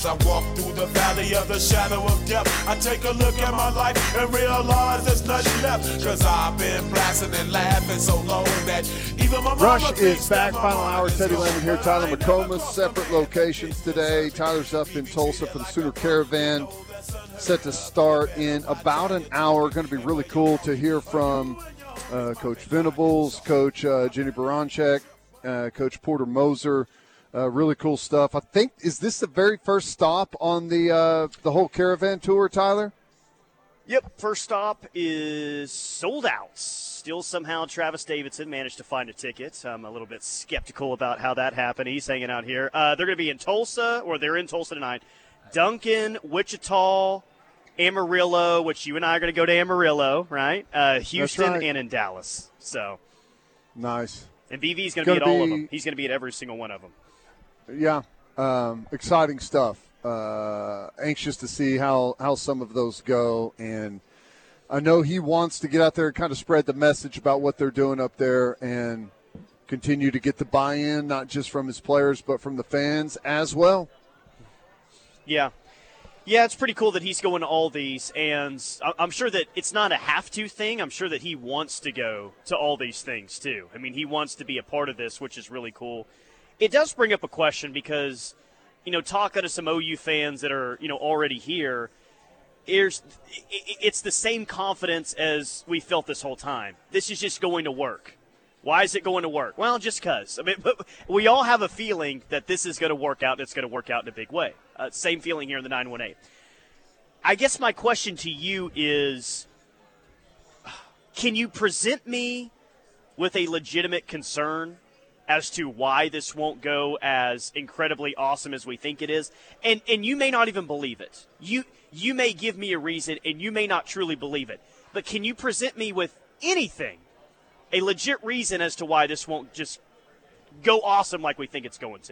As I walk through the valley of the shadow of death, I take a look at my life and realize there's nothing left. Cause I've been blasting and laughing so long that even my Rush is back. Final hour. Teddy. Lehman here. Tyler McComas. Separate locations today. Tyler's up in Tulsa for the Sooner Caravan. Set to start in about an hour. Going to be really cool to hear from uh, Coach Venables, Coach uh, Jenny Baranczyk, uh, Coach Porter Moser. Uh, really cool stuff. I think is this the very first stop on the uh, the whole caravan tour, Tyler? Yep, first stop is sold out. Still, somehow, Travis Davidson managed to find a ticket. I'm a little bit skeptical about how that happened. He's hanging out here. Uh, they're going to be in Tulsa, or they're in Tulsa tonight. Duncan, Wichita, Amarillo, which you and I are going to go to Amarillo, right? Uh, Houston, right. and in Dallas. So, Nice. and BV's going to be at all of them. He's going to be at every single one of them. Yeah, um, exciting stuff. Uh, anxious to see how, how some of those go. And I know he wants to get out there and kind of spread the message about what they're doing up there and continue to get the buy in, not just from his players, but from the fans as well. Yeah. Yeah, it's pretty cool that he's going to all these, and I'm sure that it's not a have to thing. I'm sure that he wants to go to all these things too. I mean, he wants to be a part of this, which is really cool. It does bring up a question because, you know, talking to some OU fans that are, you know, already here, it's the same confidence as we felt this whole time. This is just going to work. Why is it going to work? Well, just because. I mean, we all have a feeling that this is going to work out, and it's going to work out in a big way. Uh, same feeling here in the 918. I guess my question to you is can you present me with a legitimate concern as to why this won't go as incredibly awesome as we think it is? And and you may not even believe it. You you may give me a reason and you may not truly believe it. But can you present me with anything a legit reason as to why this won't just go awesome like we think it's going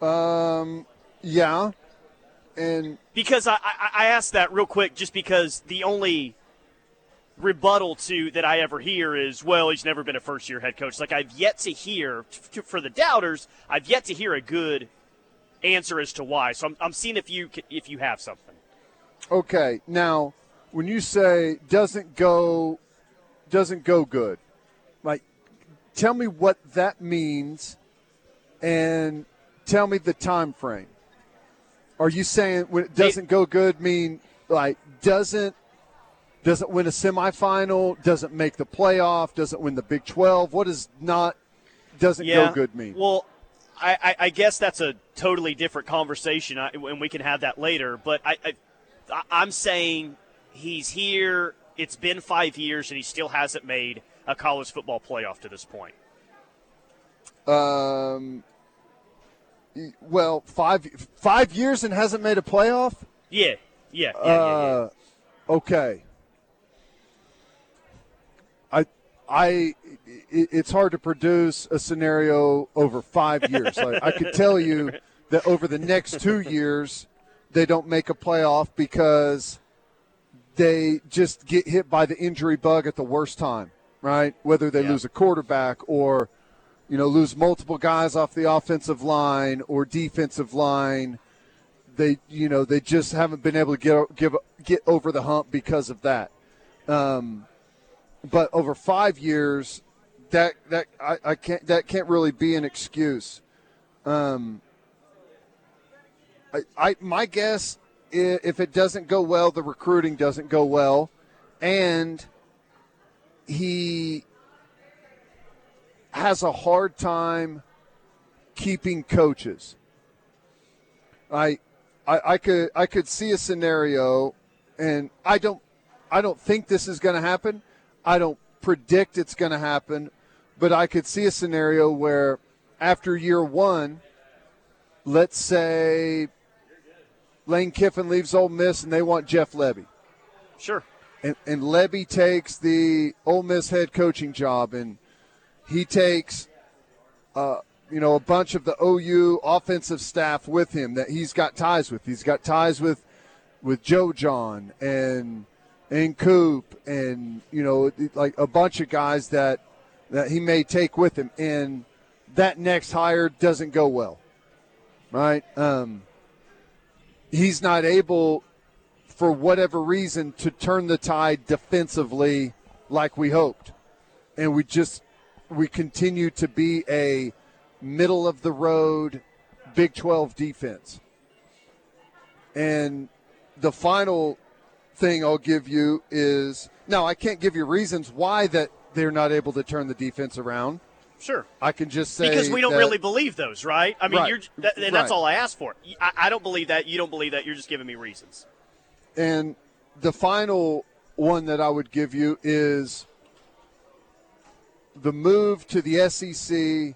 to. Um, yeah. And Because I, I, I asked that real quick just because the only rebuttal to that I ever hear is, well, he's never been a first year head coach. Like I've yet to hear for the doubters, I've yet to hear a good answer as to why. So I'm, I'm seeing if you if you have something. Okay, now when you say doesn't go doesn't go good, like tell me what that means and tell me the time frame. Are you saying when it doesn't go good mean like doesn't doesn't win a semifinal, doesn't make the playoff, doesn't win the Big 12? What does not doesn't go good mean? Well, I, I, I guess that's a totally different conversation, I, and we can have that later. But I, I, I'm saying he's here. It's been five years, and he still hasn't made a college football playoff to this point. Um well, 5 5 years and hasn't made a playoff? Yeah, yeah, yeah, yeah. yeah. Uh, okay. I, it's hard to produce a scenario over five years. Like, I could tell you that over the next two years, they don't make a playoff because they just get hit by the injury bug at the worst time, right? Whether they Yeah. lose a quarterback or, you know, lose multiple guys off the offensive line or defensive line they you know they just haven't been able to get give get over the hump because of that. Um, but over five years, that that I, I can't that can't really be an excuse. Um, I, I my guess if it doesn't go well, the recruiting doesn't go well, and he has a hard time keeping coaches. I, I, I could I could see a scenario, and I don't I don't think this is going to happen. I don't predict it's going to happen, but I could see a scenario where after year one, let's say Lane Kiffin leaves Ole Miss and they want Jeff Lebby, Sure. and, and Lebby takes the Ole Miss head coaching job, and he takes uh, you know, a bunch of the OU offensive staff with him that he's got ties with. He's got ties with with Joe Jon and and Coop and you know like a bunch of guys that that he may take with him and that next hire doesn't go well. right? Um, he's not able, for whatever reason, to turn the tide defensively like we hoped, and we just we continue to be a middle of the road Big 12 defense. And the final thing I'll give you is now I can't give you reasons why that they're not able to turn the defense around. Sure. I can just say because we don't that- really believe those, right? I mean, Right. you're that, and that's all I asked for. I, I don't believe that. You don't believe that. You're just giving me reasons. And the final one that I would give you is the move to the SEC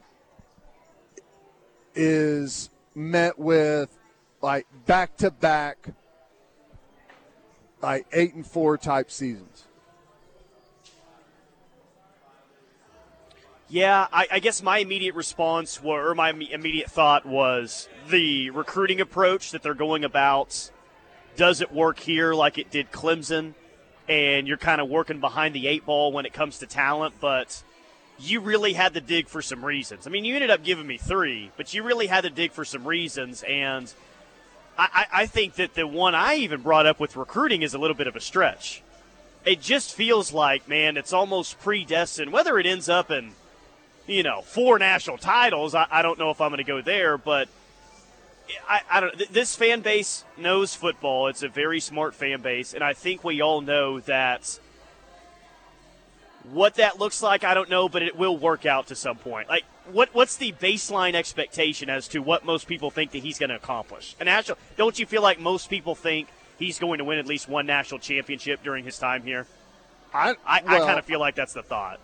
is met with like back to back like 8 and 4 type seasons. Yeah, I, I guess my immediate response were, or my immediate thought was the recruiting approach that they're going about. Does it work here like it did Clemson? And you're kind of working behind the eight ball when it comes to talent, but you really had to dig for some reasons. I mean, you ended up giving me three, but you really had to dig for some reasons. And I, I, think that the one I even brought up with recruiting is a little bit of a stretch. It just feels like, man, it's almost predestined. Whether it ends up in you know, four national titles. I, I don't know if I'm going to go there, but I, I don't. th- This fan base knows football. It's a very smart fan base, and I think we all know that. What that looks like, I don't know, but it will work out to some point. Like, what what's the baseline expectation as to what most people think that he's going to accomplish? A national? Don't you feel like most people think he's going to win at least one national championship during his time here? I I, I kind of feel like that's the thought.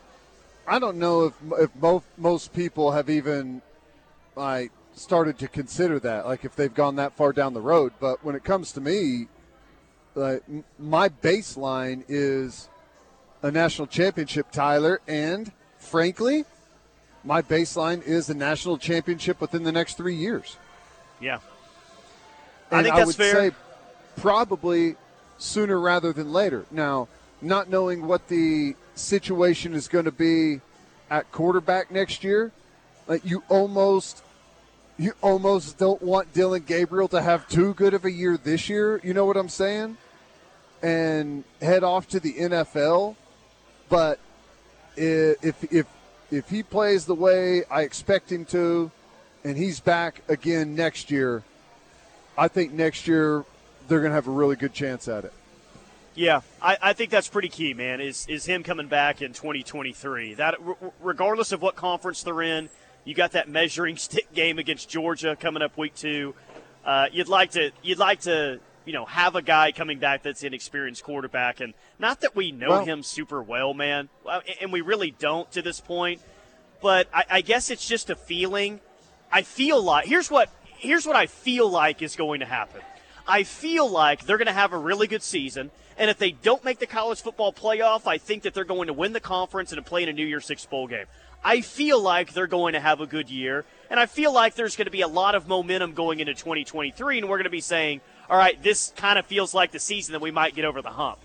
I don't know if if most most people have even like started to consider that, like if they've gone that far down the road. But when it comes to me, like my baseline is a national championship, Tyler, and frankly, my baseline is a national championship within the next three years. Yeah, I think that's would fair. say probably sooner rather than later. Now, not knowing what the situation is going to be at quarterback next year, like you almost you almost don't want Dillon Gabriel to have too good of a year this year, you know what I'm saying? And head off to the NFL, but if if if he plays the way I expect him to and he's back again next year, I think next year they're going to have a really good chance at it. Yeah, I, I think that's pretty key, man. Is is him coming back in 2023? That regardless of what conference they're in, you got that measuring stick game against Georgia coming up week two. Uh, you'd like to you'd like to you know have a guy coming back that's an experienced quarterback, and not that we know Well- him super well, man, and- and we really don't to this point. But I, I guess it's just a feeling. I feel like here's what here's what I feel like is going to happen. I feel like they're going to have a really good season, and if they don't make the college football playoff, I think that they're going to win the conference and play in a New Year's Six bowl game. I feel like they're going to have a good year, and I feel like there's going to be a lot of momentum going into 2023, and we're going to be saying, all right, this kind of feels like the season that we might get over the hump.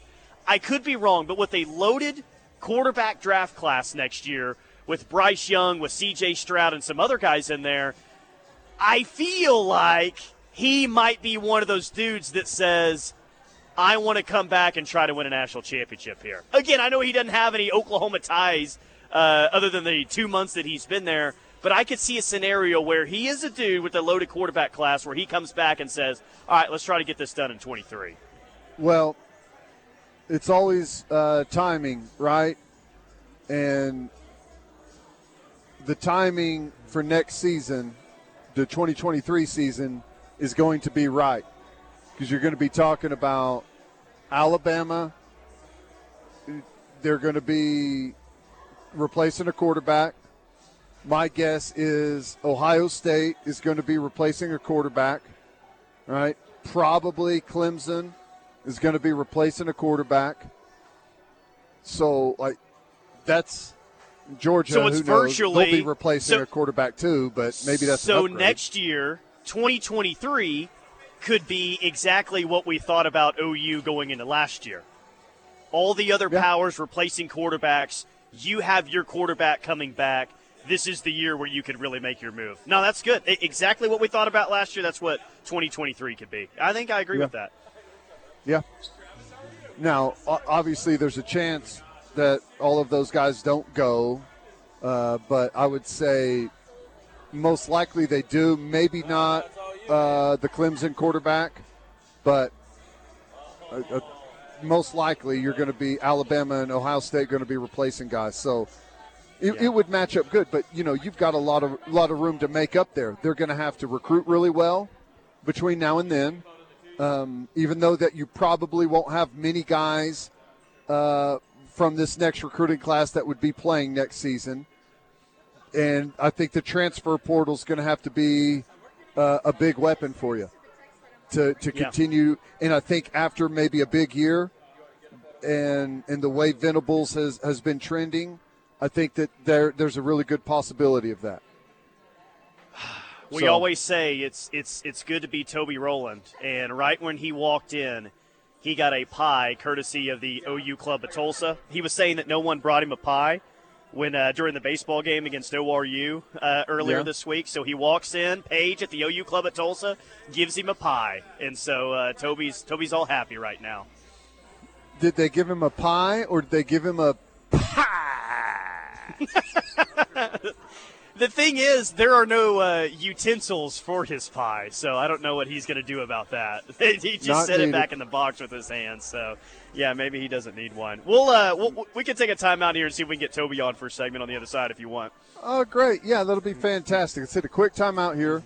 I could be wrong, but with a loaded quarterback draft class next year, with Bryce Young, with CJ Stroud, and some other guys in there, I feel like he might be one of those dudes that says, I want to come back and try to win a national championship here. Again, I know he doesn't have any Oklahoma ties uh, other than the two months that he's been there, but I could see a scenario where he is a dude with a loaded quarterback class where he comes back and says, All right, let's try to get this done in 23. Well, it's always uh, timing, right? And the timing for next season, the 2023 season, is going to be right because you're going to be talking about Alabama. They're going to be replacing a quarterback. My guess is Ohio State is going to be replacing a quarterback, right? Probably Clemson is going to be replacing a quarterback. So, like, that's Georgia. So it's who knows? virtually- they'll be replacing so- a quarterback too, but maybe that's so next year, 2023 could be exactly what we thought about OU going into last year. All the other Yeah. powers replacing quarterbacks. You have your quarterback coming back, this is the year where you could really make your move. No, that's good. Exactly what we thought about last year. That's what 2023 could be. I think I agree Yeah. with that. Yeah. Now, obviously, there's a chance that all of those guys don't go, uh, but I would say most likely they do. Maybe not uh, the Clemson quarterback, but uh, uh, most likely you're going to be Alabama and Ohio State going to be replacing guys. So it, it would match up good. But you know, you've got a lot of lot of room to make up there. They're going to have to recruit really well between now and then um, even though that you probably won't have many guys uh, from this next recruiting class that would be playing next season. And I think the transfer portal is going to have to be uh, a big weapon for you to, to Yeah. continue. And I think after maybe a big year and and the way Venables has, has been trending, I think that there there's a really good possibility of that. We So- always say it's it's it's good to be Toby Rowland, and right when he walked in, he got a pie courtesy of the OU club of Tulsa. He was saying that no one brought him a pie when uh, during the baseball game against ORU uh, earlier Yeah. this week. So he walks in, Paige at the OU club at Tulsa gives him a pie, and so uh, Toby's Toby's all happy right now. Did they give him a pie or did they give him a The thing is, there are no uh, utensils for his pie, so I don't know what he's going to do about that. he just Not set it back in the box with his hands, so yeah, maybe he doesn't need one. We'll, uh, we'll we can take a timeout here and see if we can get Toby on for a segment on the other side if you want. Oh, great. Yeah, that'll be fantastic. Let's hit a quick timeout here.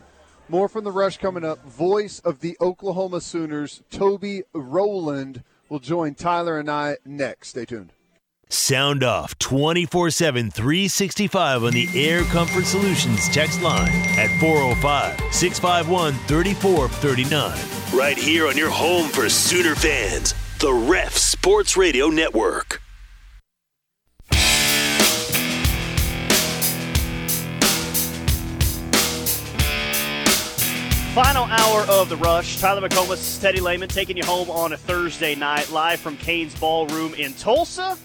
More from the rush coming up. Voice of the Oklahoma Sooners, Toby Rowland, will join Tyler and I next. Stay tuned. Sound off 24 7, 365 on the Air Comfort Solutions text line at 405 651 3439. Right here on your home for Sooner fans, the Ref Sports Radio Network. Final hour of the rush. Tyler McComas, Teddy Lehman taking you home on a Thursday night, live from Cain's Ballroom in Tulsa.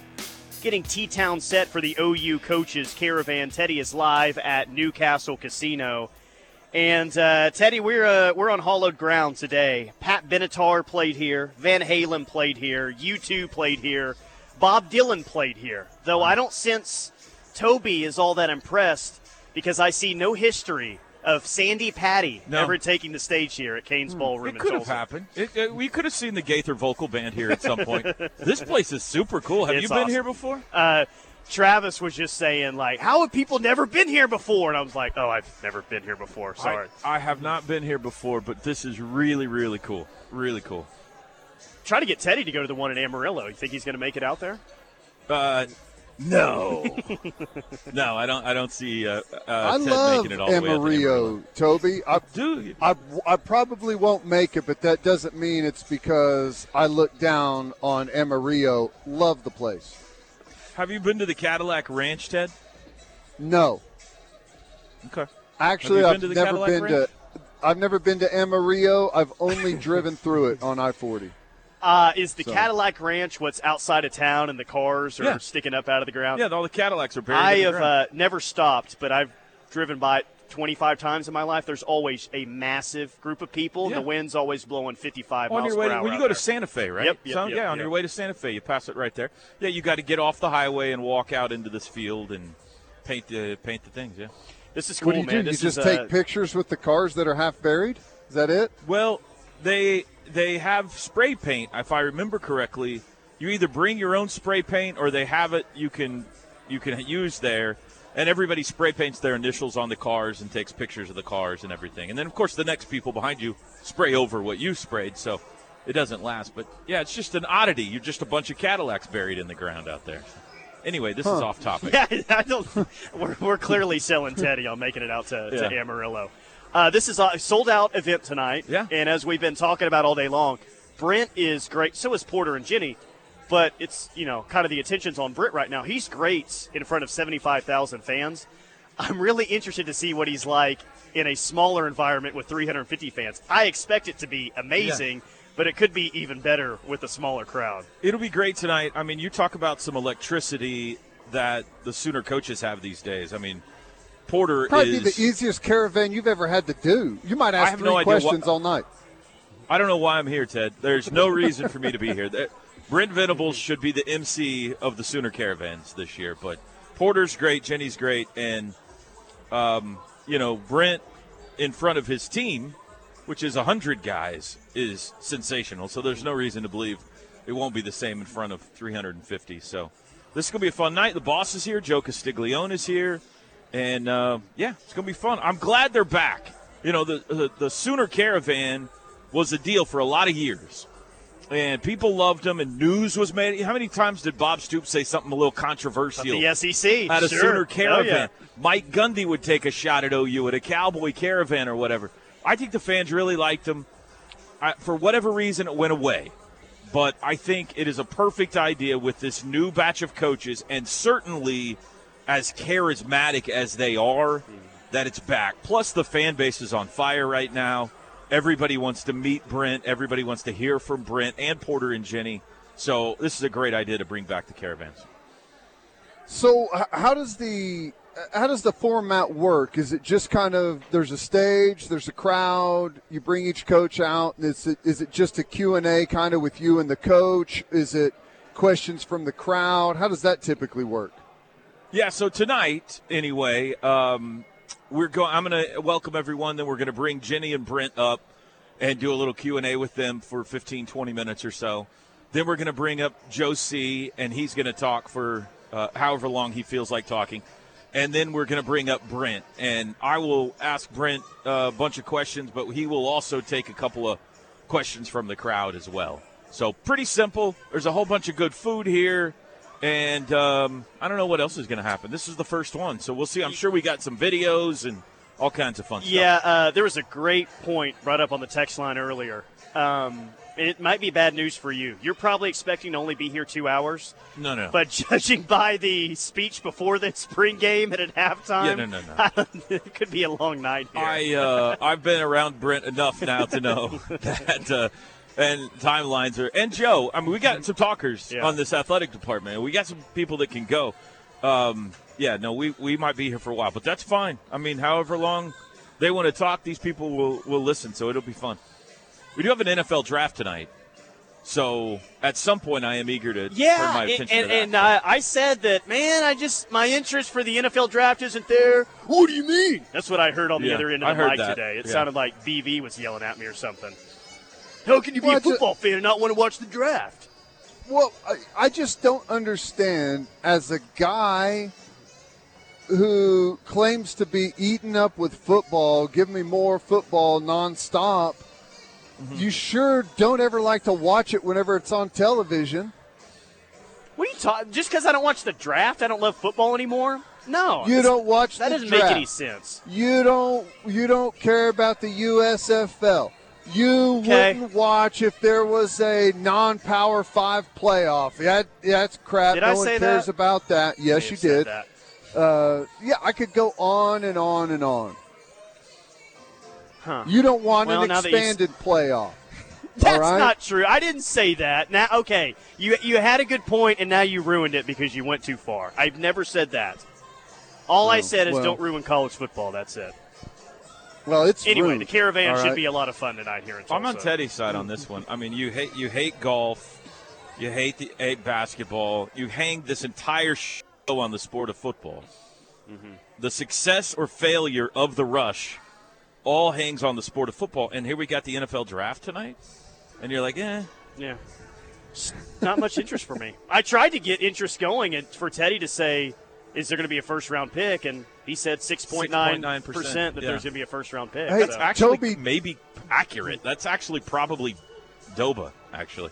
Getting T Town set for the OU coaches caravan. Teddy is live at Newcastle Casino. And uh, Teddy, we're uh, we're on hollowed ground today. Pat Benatar played here. Van Halen played here. U2 played here. Bob Dylan played here. Though I don't sense Toby is all that impressed because I see no history of Sandi Patty No. ever taking the stage here at Cain's Ballroom It could have happened. It, uh, we could have seen the Gaither vocal band here at some point. this place is super cool. Have It's you been awesome. here before? uh, Travis was just saying like, "How have people never been here before?" And I was like, "Oh, I've never been here before. Sorry." I, I have not been here before, but this is really, really cool. Really cool. Try to get Teddy to go to the one in Amarillo. You think he's going to make it out there? Uh, no, no, I don't. I don't see uh, uh, I Ted love making it all the way Amarillo, Toby. I, Dude, I, I probably won't make it, but that doesn't mean it's because I look down on Amarillo. Love the place. have you been to the Cadillac Ranch, Ted? No. Okay. Actually, I've never Cadillac been Ranch? to. I've never been to Amarillo. I've only driven through it on I forty. Uh, is the So- Cadillac Ranch what's outside of town and the cars are Yeah. sticking up out of the ground? Yeah, all the Cadillacs are buried. I in the have ground. uh, never stopped, but I've driven by it 25 times in my life. There's always a massive group of people. and Yeah. The wind's always blowing 55 on miles your way per to, hour. when you out go to. Santa Fe, right? Yep, yep, so, yep, yeah, on your way to Santa Fe, you pass it right there. Yeah, you got to get off the highway and walk out into this field and paint the paint the things. Yeah. This is cool, what do you man. do? You This just is, take uh, pictures with the cars that are half buried? Is that it? Well, they they have spray paint. If I remember correctly, you either bring your own spray paint or they have it you can you can use there. And everybody spray paints their initials on the cars and takes pictures of the cars and everything. And then of course the next people behind you spray over what you sprayed, so it doesn't last. But yeah, it's just an oddity. You're just a bunch of Cadillacs buried in the ground out there. Anyway, this is off topic. Yeah, I don't. We're, we're clearly selling Teddy on making it out to, to Amarillo. Uh, this is a sold out event tonight. Yeah. And as we've been talking about all day long, Brent is great. So is Porter and Jenny. But it's, you know, kind of the attention's on Brent right now. He's great in front of 75,000 fans. I'm really interested to see what he's like in a smaller environment with 350 fans. I expect it to be amazing, but it could be even better with a smaller crowd. It'll be great tonight. I mean, you talk about some electricity that the Sooner coaches have these days. I mean, Porter Probably is the easiest caravan you've ever had to do. You might ask three no questions what- all night. I don't know why I'm here, Ted. There's no reason for me to be here. That- Brent Venables should be the MC of the Sooner Caravans this year, but Porter's great, Jenny's great, and um, you know Brent in front of his team, which is hundred guys, is sensational. So there's no reason to believe it won't be the same in front of 350. So this is gonna be a fun night. The boss is here, Joe Castiglione is here, and uh, yeah, it's gonna be fun. I'm glad they're back. You know, the, the the Sooner Caravan was a deal for a lot of years. And people loved them, and news was made. How many times did Bob Stoops say something a little controversial? The SEC. at a sure. Sooner Oh, Caravan. yeah. Mike Gundy would take a shot at OU at a Cowboy Caravan or whatever. I think the fans really liked them. I, for whatever reason, it went away. But I think it is a perfect idea with this new batch of coaches, and certainly as charismatic as they are, that it's back. Plus, the fan base is on fire right now. Everybody wants to meet Brent. Everybody wants to hear from Brent and Porter and Jenny. So this is a great idea to bring back the caravans. So how does the uh, how does the format work? Is it just kind of there's a stage, there's a crowd, you bring each coach out, and is it is it just a Q and A kind of with you and the coach? Is it questions from the crowd? How does that typically work? Yeah, so tonight, anyway, um, we're going. I'm going to welcome everyone. Then we're going to bring Jenny and Brent up and do a little Q and A with them for 15, 20 minutes or so. Then we're going to bring up Joe C, and he's going to talk for uh, however long he feels like talking. And then we're going to bring up Brent, and I will ask Brent a bunch of questions, but he will also take a couple of questions from the crowd as well. So pretty simple. There's a whole bunch of good food here. And um, I don't know what else is going to happen. This is the first one, so we'll see. I'm sure we got some videos and all kinds of fun Yeah, stuff. Yeah, uh, there was a great point brought up on the text line earlier. Um, it might be bad news for you. You're probably expecting to only be here two hours, No, no. but judging by the speech before the spring game and at halftime, Yeah, no, no, no. it could be a long night here. I uh, I've been around Brent enough now to know that uh, and timelines are and Joe. I mean, we got some talkers Yeah. on this athletic department. We got some people that can go. Um, yeah, no, we we might be here for a while, but that's fine. I mean, however long they want to talk, these people will will listen. So it'll be fun. We do have an NFL draft tonight. So at some point, I am eager to yeah, my and, attention and, and uh, I said that, man. I just my interest for the NFL draft isn't there. What do you mean? That's what I heard on the Yeah, other end of the mic that. today. It Yeah. sounded like BV was yelling at me or something. How can you be a football fan and not want to watch the draft? Well, I, I just don't understand as a guy who claims to be eaten up with football, give me more football nonstop. Mm-hmm. You sure don't ever like to watch it whenever it's on television. What are you talking? Just because I don't watch the draft, I don't love football anymore? No, You don't watch That doesn't draft. make any sense. You don't you don't care about the USFL. You Okay. wouldn't watch if there was a non-power five playoff. That that's crap. Did no I one cares that? about that. Yes, you did. Uh, yeah, I could go on and on and on. Huh. You don't want Well, an now that s- expanded playoff. That's right. not true. I didn't say that. Now, okay, you you had a good point, and now you ruined it because you went too far. I've never said that. All I Oh, said is well. don't ruin college football. That's it. Well, it's Anyway, rude, the caravan all should be a lot of fun tonight here in Tulsa. I'm on Teddy's side on this one. I mean, you hate you hate golf, you hate the hate basketball. You hang this entire show on the sport of football. The success or failure of the rush all hangs on the sport of football. And here we got the NFL draft tonight, and you're like, eh. Yeah. Not much interest for me. I tried to get interest going and for Teddy to say, is there going to be a first round pick? And he said 6.9% that 6.9%, there's going to be a first round pick. Hey, So- That's actually Toby- maybe accurate. That's actually probably Doba. Actually,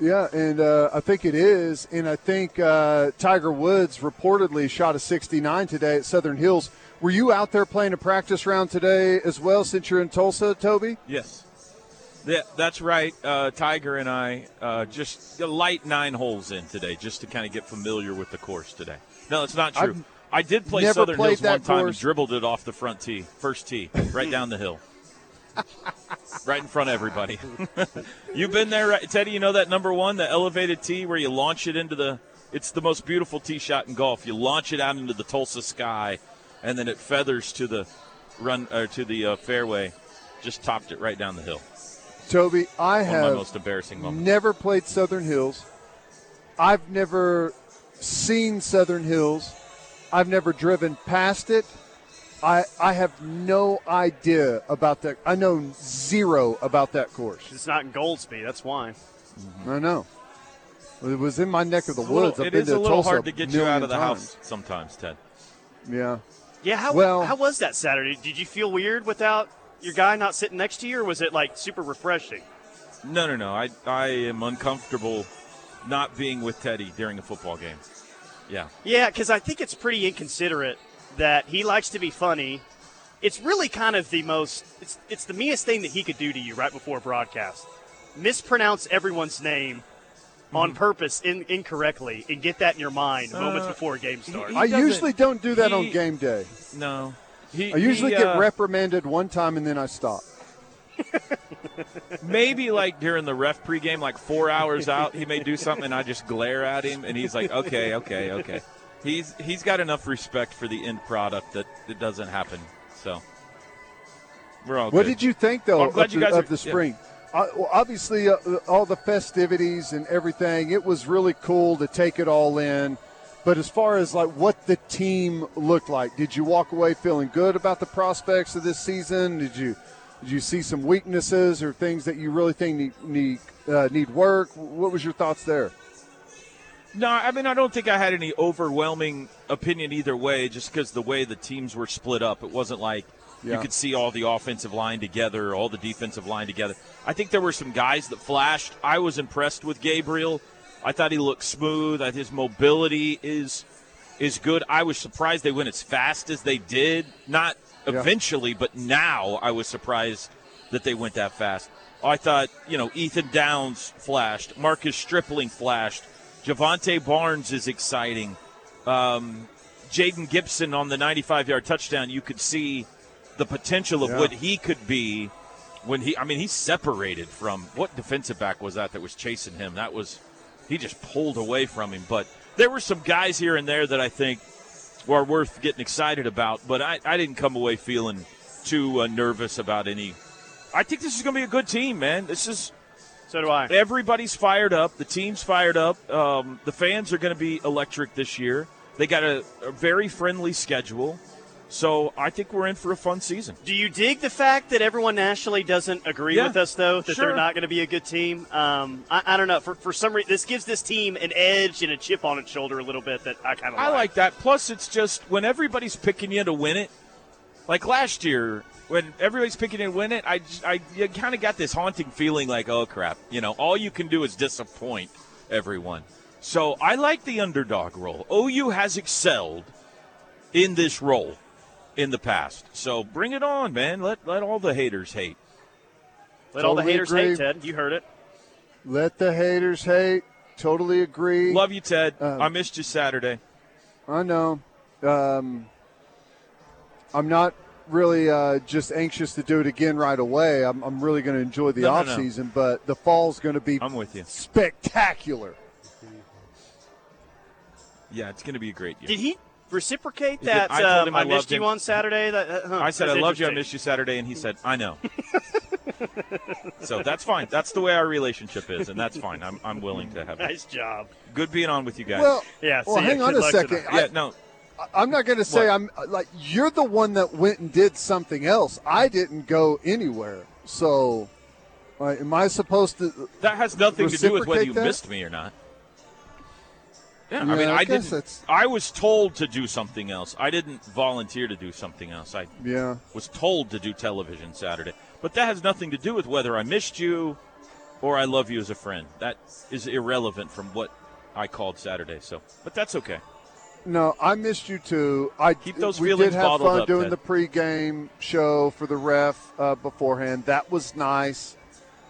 Yeah, and uh, I think it is. And I think uh, Tiger Woods reportedly shot a 69 today at Southern Hills. Were you out there playing a practice round today as well since you're in Tulsa, Toby? Yes. Yeah, that's right. Uh, Tiger and I uh, just light nine holes in today, just to kind of get familiar with the course today. No, it's not true. I've I did play Southern Hills one time and dribbled it off the front tee, first tee, right down the hill, right in front of everybody. You've been there, right? Teddy. You know that number one, the elevated tee where you launch it into the. It's the most beautiful tee shot in golf. You launch it out into the Tulsa sky, and then it feathers to the run or to the uh, fairway, just topped it right down the hill. Toby, I One have most embarrassing moments. never played Southern Hills. I've never seen Southern Hills. I've never driven past it. I I have no idea about that. I know zero about that course. It's not in Goldsby. That's why. Mm-hmm. I know. It was in my neck of the It's a little- woods. I've it been is to a little Tulsa hard to get you out of the times. house sometimes, Ted. Yeah. Yeah. How Well- how was that Saturday? Did you feel weird without your guy not sitting next to you, or was it like super refreshing? No, no, no. I I am uncomfortable not being with Teddy during a football game. Yeah. Yeah, because I think it's pretty inconsiderate that he likes to be funny. It's really kind of the most. It's it's the meanest thing that he could do to you right before a broadcast. Mispronounce everyone's name on Mm-hmm. purpose in, incorrectly and get that in your mind Uh, moments before a game starts. he I doesn't- usually don't do that on he- game day. No. He, I usually he, get uh, reprimanded one time and then I stop. Maybe like during the ref pregame, like four hours out, he may do something, and I just glare at him, and he's like, "Okay, okay, okay." He's he's got enough respect for the end product that it doesn't happen. So we're all. What good. did you think, though, glad of, the, guys of are- the yeah. spring? Uh, well, obviously, uh, all the festivities and everything, it was really cool to take it all in. But as far as like what the team looked like, did you walk away feeling good about the prospects of this season? Did you did you see some weaknesses or things that you really think need need, uh, need work? What was your thoughts there? No, I mean I don't think I had any overwhelming opinion either way, just because the way the teams were split up. It wasn't like you could see all the offensive line together, all the defensive line together. I think there were some guys that flashed. I was impressed with Gabriel. I thought he looked smooth. That his mobility is is good. I was surprised they went as fast as they did. Not Yeah. eventually, but now I was surprised that they went that fast. I thought, you know, Ethan Downs flashed, Marcus Stripling flashed, Javante Barnes is exciting. Um, Jayden Gibson on the 95 yard touchdown, you could see the potential of Yeah. what he could be when he, I mean, he's separated from what defensive back was that that was chasing him? That was, he just pulled away from him. But there were some guys here and there that I think are worth getting excited about, but I, I didn't come away feeling too uh, nervous about any. I think this is going to be a good team, man. This is so do I. everybody's fired up. The team's fired up. Um, the fans are going to be electric this year. They got a, a very friendly schedule, so I think we're in for a fun season. Do you dig the fact that everyone nationally doesn't agree Yeah, with us, though, that sure. they're not going to be a good team? Um, I, I don't know. For, for some reason, this gives this team an edge and a chip on its shoulder a little bit that I kind of I like that. Plus, it's just when everybody's picking you to win it, like last year when everybody's picking you to win it, I, I you kind of got this haunting feeling like, oh crap, you know, all you can do is disappoint everyone. So I like the underdog role. OU has excelled in this role in the past. So bring it on, man. Let let all the haters hate. Let all the haters agree. hate, Ted. You heard it. Let the haters hate. Totally agree. Love you, Ted. Um, I missed you Saturday. I know. Um, I'm not really uh, just anxious to do it again right away. I'm, I'm really going to enjoy the No, no, off no. season, but the fall's going to be I'm with you. spectacular. Yeah, it's going to be a great year. Did he reciprocate that? I um, I, I missed loved you him. on Saturday. That, uh, huh, I said, I that's loved you, I missed you Saturday, and he said, I know. so that's fine. That's the way our relationship is, and that's fine. I'm, I'm willing to have it. Nice job. Good being on with you guys. Well, Yeah, well, hang on a second. I, yeah, no, I'm not going to say What? I'm like you're the one that went and did something else. I didn't go anywhere. So, uh, am I supposed to? that has nothing to do with whether you that? missed me or not. Yeah, I mean, I I, guess didn't. that's- I was told to do something else. I didn't volunteer to do something else. I Yeah. was told to do television Saturday, but that has nothing to do with whether I missed you or I love you as a friend. That is irrelevant from what I called Saturday. So, but that's okay. No, I missed you too. I Keep those we feelings did have bottled fun up, doing Ted. the pregame show for the ref uh, beforehand. That was nice.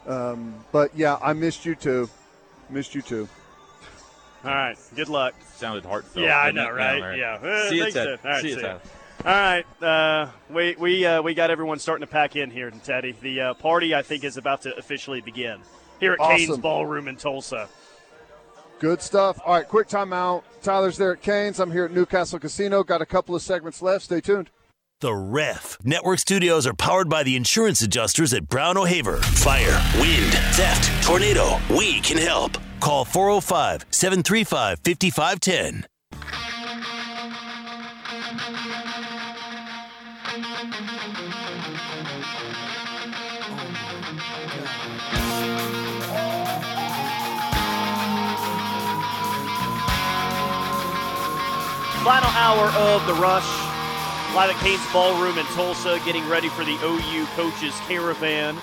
Um, but yeah, I missed you too. Missed you too. All right. Good luck. Sounded heartfelt. Yeah, I didn't know, it? right? Yeah. Uh, See you, Ted. Ted. All right, see you, see ya. Ted. All right, uh, we we uh, we got everyone starting to pack in here, Teddy. The uh, party I think is about to officially begin here at Awesome. Cain's Ballroom in Tulsa. Good stuff. All right, quick timeout. Tyler's there at Cain's. I'm here at Newcastle Casino. Got a couple of segments left. Stay tuned. The Ref. Network studios are powered by the insurance adjusters at Brown O'Haver. Fire, wind, theft, tornado. We can help. Call 405 735 5510. Final hour of the rush. Live at Cain's Ballroom in Tulsa, getting ready for the OU Coaches Caravan.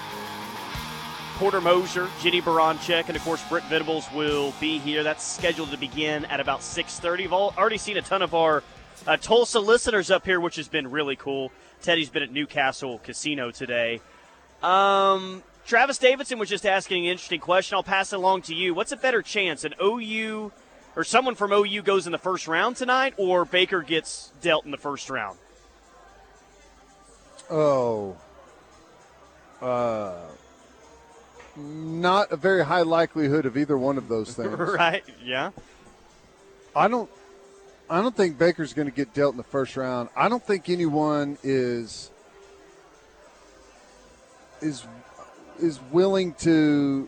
Porter Moser, Jennie Baranczyk, and of course Brent Venables will be here. That's scheduled to begin at about 6:30. We've already seen a ton of our uh, Tulsa listeners up here, which has been really cool. Teddy's been at Newcastle Casino today. Um, Travis Davidson was just asking an interesting question. I'll pass it along to you. What's a better chance, an OU or someone from OU goes in the first round tonight, or Baker gets dealt in the first round? Oh, uh, not a very high likelihood of either one of those things. right? Yeah. I don't. I don't think Baker's going to get dealt in the first round. I don't think anyone is is is willing to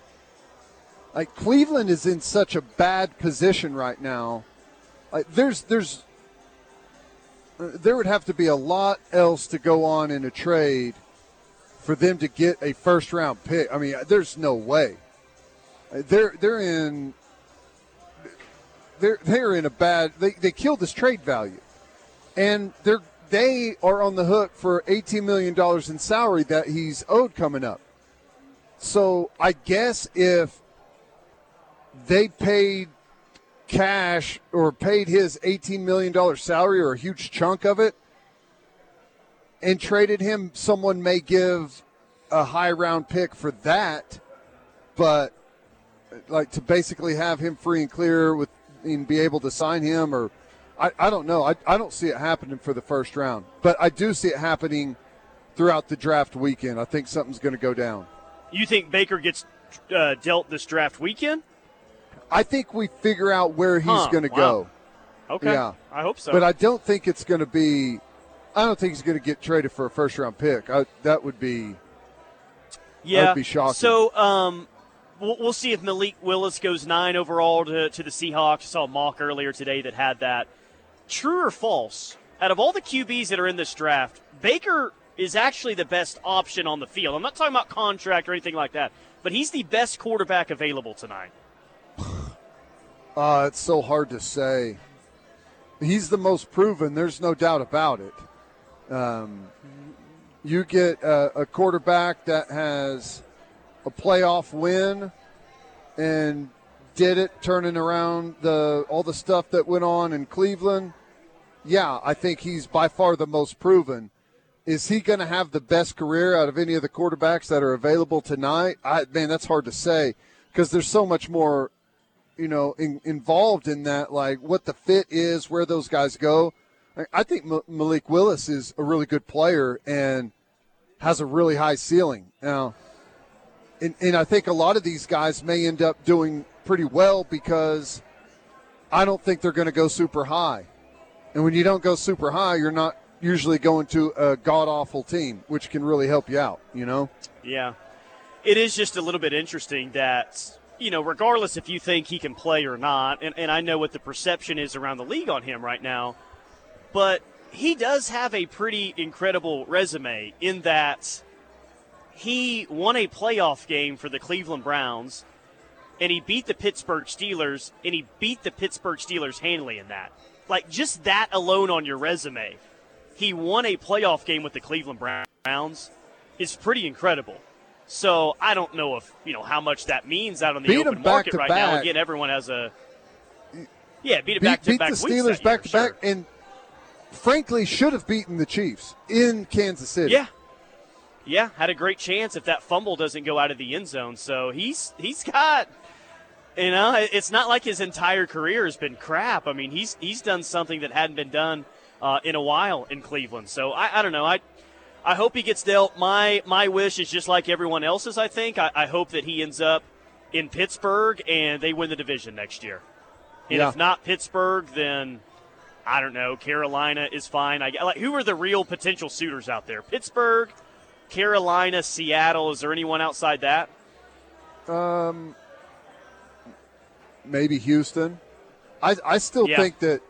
like Cleveland is in such a bad position right now. Like there's there's there would have to be a lot else to go on in a trade for them to get a first round pick. I mean, there's no way. They're they're in they're they're in a bad they, they killed this trade value. And they're they are on the hook for $18 million in salary that he's owed coming up. So I guess if they paid cash or paid his $18 million salary or a huge chunk of it and traded him, someone may give a high round pick for that. But like to basically have him free and clear with and be able to sign him or I, I don't know. I, I don't see it happening for the first round. But I do see it happening throughout the draft weekend. I think something's going to go down. You think Baker gets uh, dealt this draft weekend? I think we figure out where he's Huh, going to wow. go. Okay. Yeah. I hope so. But I don't think it's going to be. I don't think he's going to get traded for a first round pick. I, that would be. yeah. be shocking. So, um, we'll, we'll see if Malik Willis goes nine overall to, to the Seahawks. I saw a mock earlier today that had that. True or false? Out of all the QBs that are in this draft, Baker is actually the best option on the field. I'm not talking about contract or anything like that, but he's the best quarterback available tonight. Uh, it's so hard to say. He's the most proven. There's no doubt about it. Um, you get a, a quarterback that has a playoff win and did it, turning around the all the stuff that went on in Cleveland. Yeah, I think he's by far the most proven. Is he going to have the best career out of any of the quarterbacks that are available tonight? I man, that's hard to say because there's so much more you know, in, involved in that, like what the fit is, where those guys go. I- think Malik Willis is a really good player and has a really high ceiling. Now, and, and I think a lot of these guys may end up doing pretty well because I don't think they're going to go super high. And when you don't go super high, you're not usually going to a god awful team, which can really help you out, you know? Yeah. It is just a little bit interesting that, you know, regardless if you think he can play or not, and, and I know what the perception is around the league on him right now, but he does have a pretty incredible resume in that he won a playoff game for the Cleveland Browns and he beat the Pittsburgh Steelers and he beat the Pittsburgh Steelers handily in that. Like just that alone on your resume. He won a playoff game with the Cleveland Browns is pretty incredible. So I don't know if you know how much that means out on the Beat open market back right now. Again, everyone has a yeah, beat it beat, back to back. beat back the Steelers back to year, back, and frankly should have beaten the Chiefs in Kansas City. Yeah. Yeah, had a great chance if that fumble doesn't go out of the end zone. So he's he's got you know, it's not like his entire career has been crap. I mean, he's he's done something that hadn't been done uh, in a while in Cleveland. So I, I don't know. I I hope he gets dealt. My my wish is just like everyone else's. I think. I, I hope that he ends up in Pittsburgh and they win the division next year. And Yeah. if not Pittsburgh, then I don't know. Carolina is fine. I like who are the real potential suitors out there? Pittsburgh, Carolina, Seattle. Is there anyone outside that? Um, maybe Houston. I I still Yeah. think that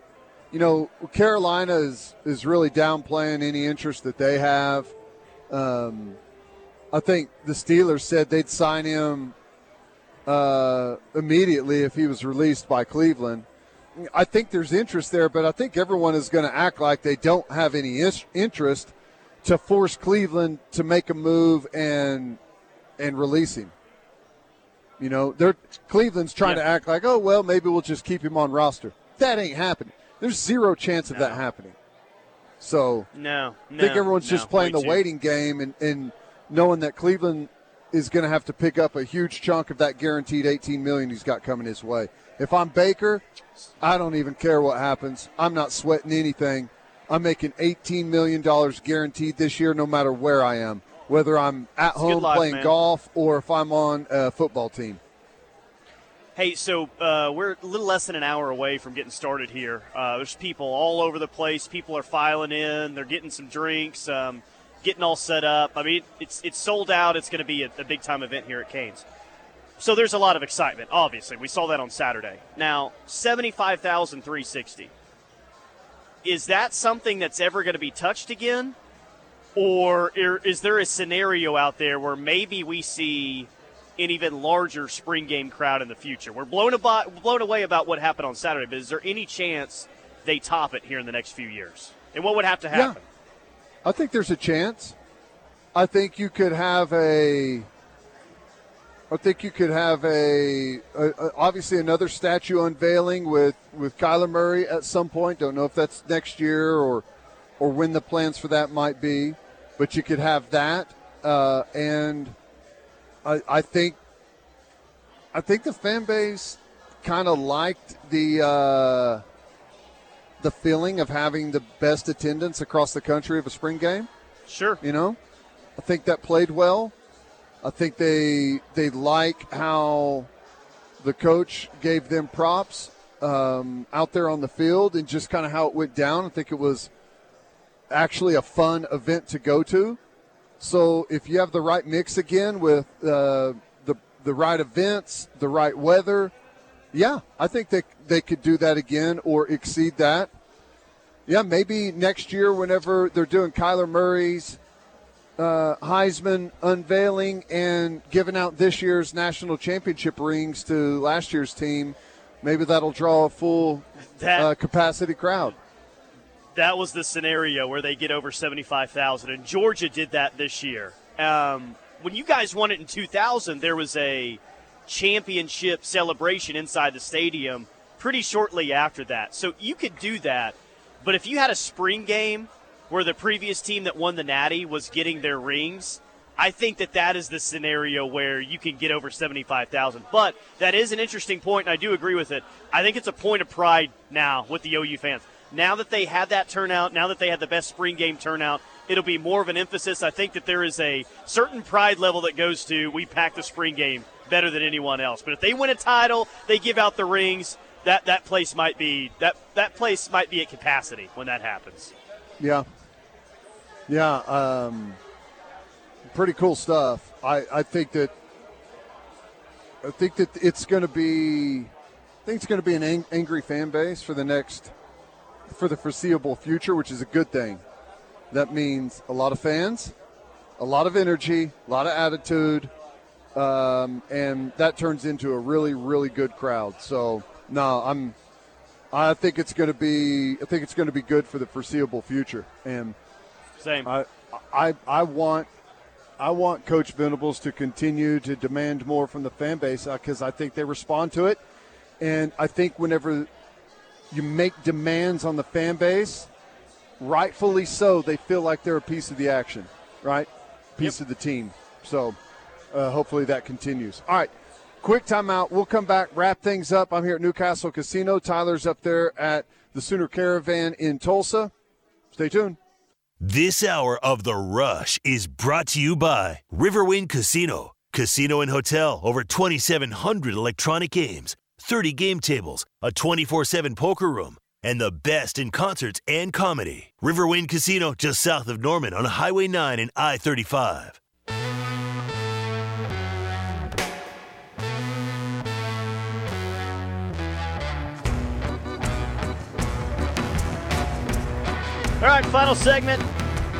you know Carolina is is really downplaying any interest that they have. Um, I think the Steelers said they'd sign him uh, immediately if he was released by Cleveland. I think there's interest there, but I think everyone is going to act like they don't have any is- interest to force Cleveland to make a move and and release him. You know, they're Cleveland's trying Yeah. to act like, oh well, maybe we'll just keep him on roster. That ain't happening. There's zero chance of that happening. So No, no. I think everyone's no, just playing the too- waiting game and, and knowing that Cleveland is going to have to pick up a huge chunk of that guaranteed 18 million he's got coming his way. If I'm Baker, I don't even care what happens. I'm not sweating anything. I'm making 18 million dollars guaranteed this year, no matter where I am, whether I'm at It's home life, playing man. golf or if I'm on a football team. Hey, so uh, we're a little less than an hour away from getting started here. Uh, there's people all over the place. People are filing in. They're getting some drinks, um, getting all set up. I mean, it's it's sold out. It's going to be a, a big time event here at Cain's. So there's a lot of excitement. Obviously, we saw that on Saturday. Now, seventy-five thousand three sixty. Is that something that's ever going to be touched again, or er- is there a scenario out there where maybe we see an even larger spring game crowd in the future. We're blown, about, blown away about what happened on Saturday, but is there any chance they top it here in the next few years? And what would have to happen? I think there's a chance. I think you could have a. I think you could have a, a, a obviously another statue unveiling with with Kyler Murray at some point. Don't know if that's next year or or when the plans for that might be, but you could have that, uh, and I, I think I think the fan base kind of liked the. Uh, the feeling of having the best attendance across the country of a spring game. Sure. You know, I think that played well. I think they they like how the coach gave them props um, out there on the field and just kind of how it went down. I think it was actually a fun event to go to. So if you have the right mix again with uh, the the right events, the right weather, yeah, I think they they could do that again or exceed that. Yeah, maybe next year whenever they're doing Kyler Murray's uh, Heisman unveiling and giving out this year's national championship rings to last year's team, maybe that'll draw a full That uh, capacity crowd. That was the scenario where they get over 75,000 and Georgia did that this year. Um, when you guys won it in 2000, there was a championship celebration inside the stadium pretty shortly after that. So you could do that. But if you had a spring game where the previous team that won the Natty was getting their rings, I think that that is the scenario where you can get over 75,000. But that is an interesting point, and I do agree with it. I think it's a point of pride now with the OU fans. Now that they had that turnout, now that they had the best spring game turnout, it'll be more of an emphasis. I think that there is a certain pride level that goes to we pack the spring game better than anyone else. But if they win a title, they give out the rings. That that place might be that that place might be at capacity when that happens. Yeah. Yeah. Um, pretty cool stuff. I, I think that I think that it's going to be I think it's going to be an ang- angry fan base for the next for the foreseeable future, which is a good thing. That means a lot of fans, a lot of energy, a lot of attitude, um, and that turns into a really really good crowd. So no, I'm I think it's going to be I think it's going to be good for the foreseeable future, and Same. I I I want I want Coach Venables to continue to demand more from the fan base because I think they respond to it, and I think whenever you make demands on the fan base, rightfully so, they feel like they're a piece of the action, right? Piece of the team. So uh, hopefully that continues. All right. Quick timeout. We'll come back, wrap things up. I'm here at Newcastle Casino. Tyler's up there at the Sooner Caravan in Tulsa. Stay tuned. This hour of The Rush is brought to you by Riverwind Casino. Casino and hotel, over 2,700 electronic games, 30 game tables, a 24 7 poker room, and the best in concerts and comedy. Riverwind Casino, just south of Norman on Highway 9 and I 35. All right, final segment.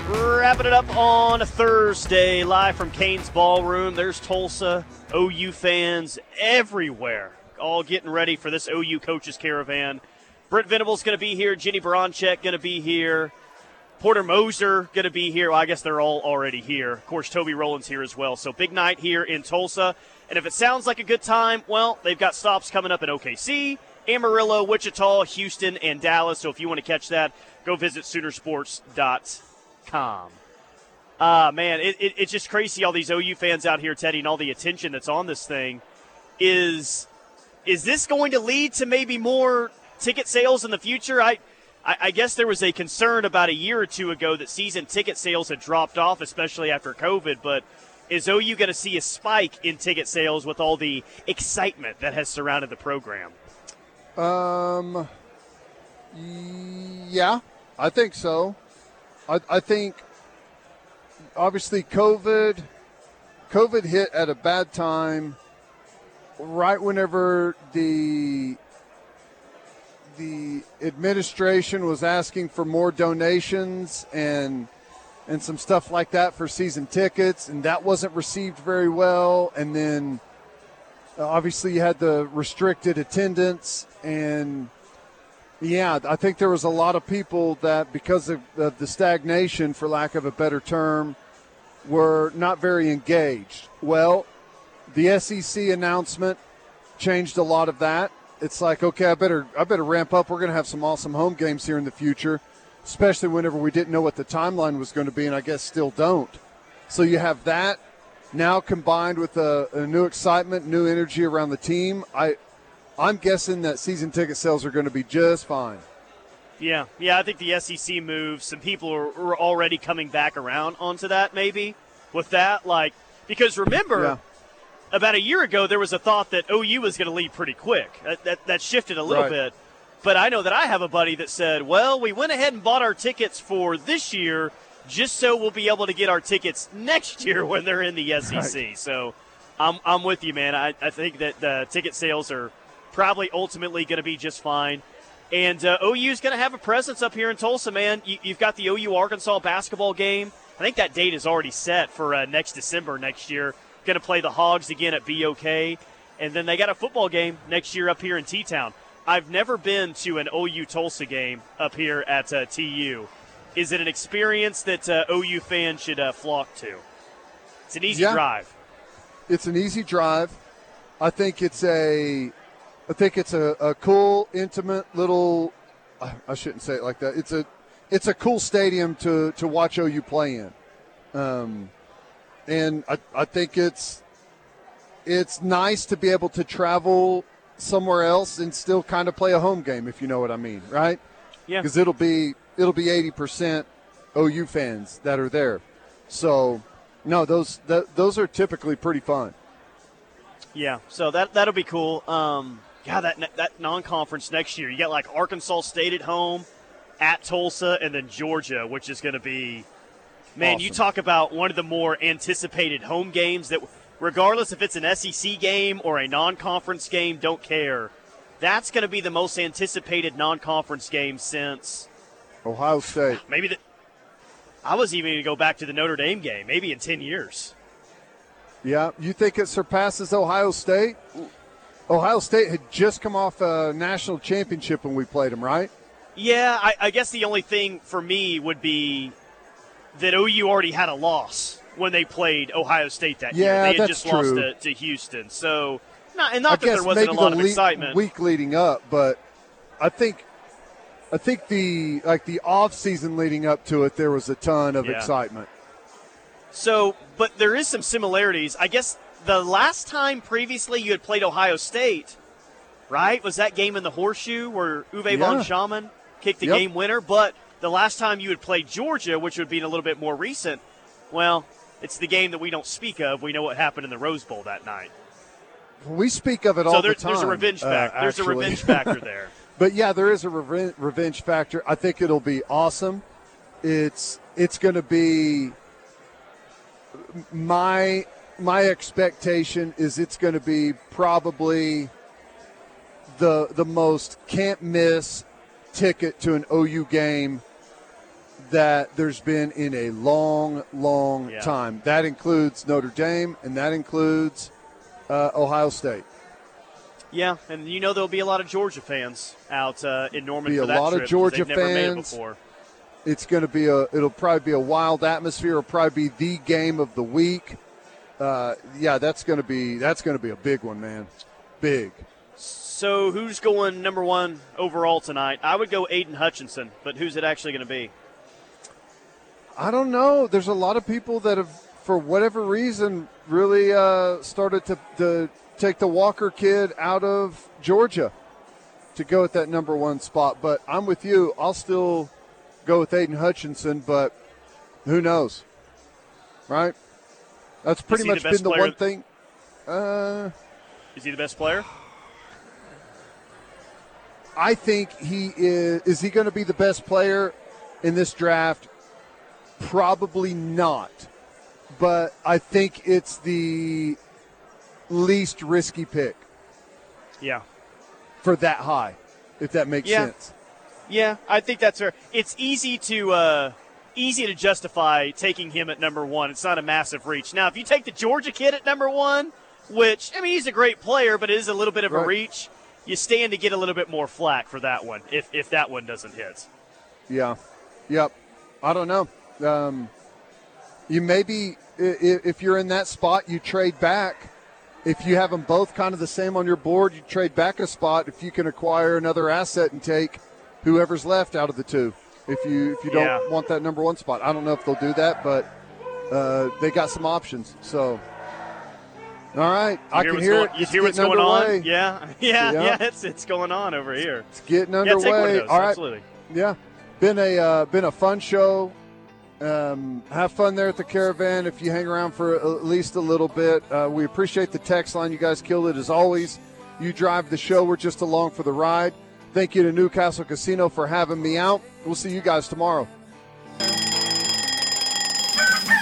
Wrapping it up on a Thursday, live from Cain's Ballroom. There's Tulsa, OU fans everywhere, all getting ready for this OU coaches caravan. Brent Venables going to be here. Jenny Baranczyk going to be here. Porter Moser going to be here. Well, I guess they're all already here. Of course, Toby Rowland's here as well. So big night here in Tulsa. And if it sounds like a good time, well, they've got stops coming up in OKC, Amarillo, Wichita, Houston, and Dallas. So if you want to catch that, go visit Soonersports.com. Uh, man, it, it, it's just crazy all these OU fans out here, Teddy, and all the attention that's on this thing. Is is this going to lead to maybe more ticket sales in the future? I, I, I guess there was a concern about a year or two ago that season ticket sales had dropped off, especially after COVID. But is OU going to see a spike in ticket sales with all the excitement that has surrounded the program? Um, yeah, I think so. I, I think obviously COVID, COVID hit at a bad time, right whenever the the administration was asking for more donations and and some stuff like that for season tickets, and that wasn't received very well. And then uh, obviously you had the restricted attendance, and yeah, I think there was a lot of people that because of, of the stagnation, for lack of a better term, were not very engaged. Well, the SEC announcement changed a lot of that. It's like, okay, I better I better ramp up. We're going to have some awesome home games here in the future, especially whenever we didn't know what the timeline was going to be, and I guess still don't. So you have that now combined with a, a new excitement, new energy around the team. I I'm guessing that season ticket sales are going to be just fine. Yeah, yeah, I think the SEC move. Some people are, already coming back around onto that. Maybe with that, like because remember, Yeah. About a year ago there was a thought that OU was going to leave pretty quick. That, that that shifted a little Right. bit. But I know that I have a buddy that said, "Well, we went ahead and bought our tickets for this year just so we'll be able to get our tickets next year when they're in the SEC." So, I'm I'm with you, man. I, I think that the ticket sales are probably ultimately going to be just fine. And uh, OU is going to have a presence up here in Tulsa, man. You, you've got the OU Arkansas basketball game. I think that date is already set for uh, next December next year. Going to play the Hogs again at BOK. And then they got a football game next year up here in T Town. I've never been to an OU Tulsa game up here at uh, TU. Is it an experience that uh, OU fans should uh, flock to? It's an easy Yeah. drive. It's an easy drive. I think it's a, I think it's a, a cool, intimate little. I I shouldn't say it like that. It's a, it's a cool stadium to to watch OU play in, um, and I I think it's, it's nice to be able to travel somewhere else and still kind of play a home game if you know what I mean, right? Yeah. because it'll be it'll be eighty percent OU fans that are there. So, no, those th- those are typically pretty fun. Yeah, so that that'll be cool. Um, yeah, that that non-conference next year, you got like Arkansas State at home, at Tulsa, and then Georgia, which is going to be, man, you talk about one of the more anticipated home games that, regardless if it's an SEC game or a non-conference game, don't care. That's going to be the most anticipated non-conference game since Ohio State. maybe the. I was even going to go back to the Notre Dame game, maybe in ten years. Yeah, you think it surpasses Ohio State? Ohio State had just come off a national championship when we played them, right? Yeah, I, I guess the only thing for me would be that OU already had a loss when they played Ohio State that year. Yeah, They had that's just lost to, to Houston. So, not, and I not that there wasn't a lot the of le- excitement. week leading up, but I think I think the like the off season leading up to it, there was a ton of Yeah. excitement. So, but there is some similarities. I guess the last time previously you had played Ohio State, right? Was that game in the horseshoe where Uwe von Yeah. Schamann kicked the Yep. game winner? But the last time you had played Georgia, which would be a little bit more recent, well, it's the game that we don't speak of. We know what happened in the Rose Bowl that night. We speak of it so all there, the time. there's a revenge uh, factor. there's a revenge factor there. But yeah, there is a reven- revenge factor. I think it'll be awesome. It's it's going to be my my expectation is it's going to be probably the the most can't miss ticket to an OU game that there's been in a long, long Yeah. time. That includes Notre Dame and that includes uh, Ohio State. Yeah, and you know there'll be a lot of Georgia fans out uh, in Norman Be for a that lot of Georgia they've never made it fans. before. It's going to be a. It'll probably be a wild atmosphere. It'll probably be the game of the week. Uh, yeah, that's going to be that's going to be a big one, man. Big. So who's going number one overall tonight? I would go Aidan Hutchinson, but who's it actually going to be? I don't know. There's a lot of people that have, for whatever reason, really uh, started to, to take the Walker kid out of Georgia to go at that number one spot. But I'm with you. I'll still go with Aidan Hutchinson, but who knows? Right? That's pretty he the much been the player- one thing. Uh, Is he the best player? I think he is. Is he going to be the best player in this draft? Probably not. But I think it's the least risky pick Yeah. for that high, if that makes Yeah. sense. Yeah, I think that's fair. It's easy to uh, easy to justify taking him at number one. It's not a massive reach. Now, if you take the Georgia kid at number one, which I mean he's a great player, but it is a little bit of a reach, you stand to get a little bit more flack for that one if if that one doesn't hit. Yeah. Yep. I don't know. Um, you maybe if you're in that spot, you trade back. If you have them both kind of the same on your board, you trade back a spot. If you can acquire another asset and take whoever's left out of the two. If you if you don't Yeah. want that number one spot, I don't know if they'll do that, but uh, they got some options. So, all right, I hear can hear going, it. You hear what's going underway. on? Yeah, yeah, Yeah. yeah. It's it's going on over here. It's getting Yeah, underway. of those. All right. Absolutely. Yeah, been a uh, been a fun show. Um, have fun there at the caravan if you hang around for at least a little bit. Uh, we appreciate the text line. You guys killed it as always. You drive the show. We're just along for the ride. Thank you to Newcastle Casino for having me out. We'll see you guys tomorrow.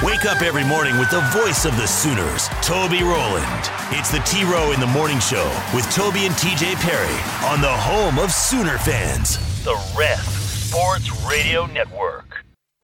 Wake up every morning with the voice of the Sooners, Toby Rowland. It's the T Row in the Morning Show with Toby and TJ Perry on the home of Sooner fans, the Ref Sports Radio Network.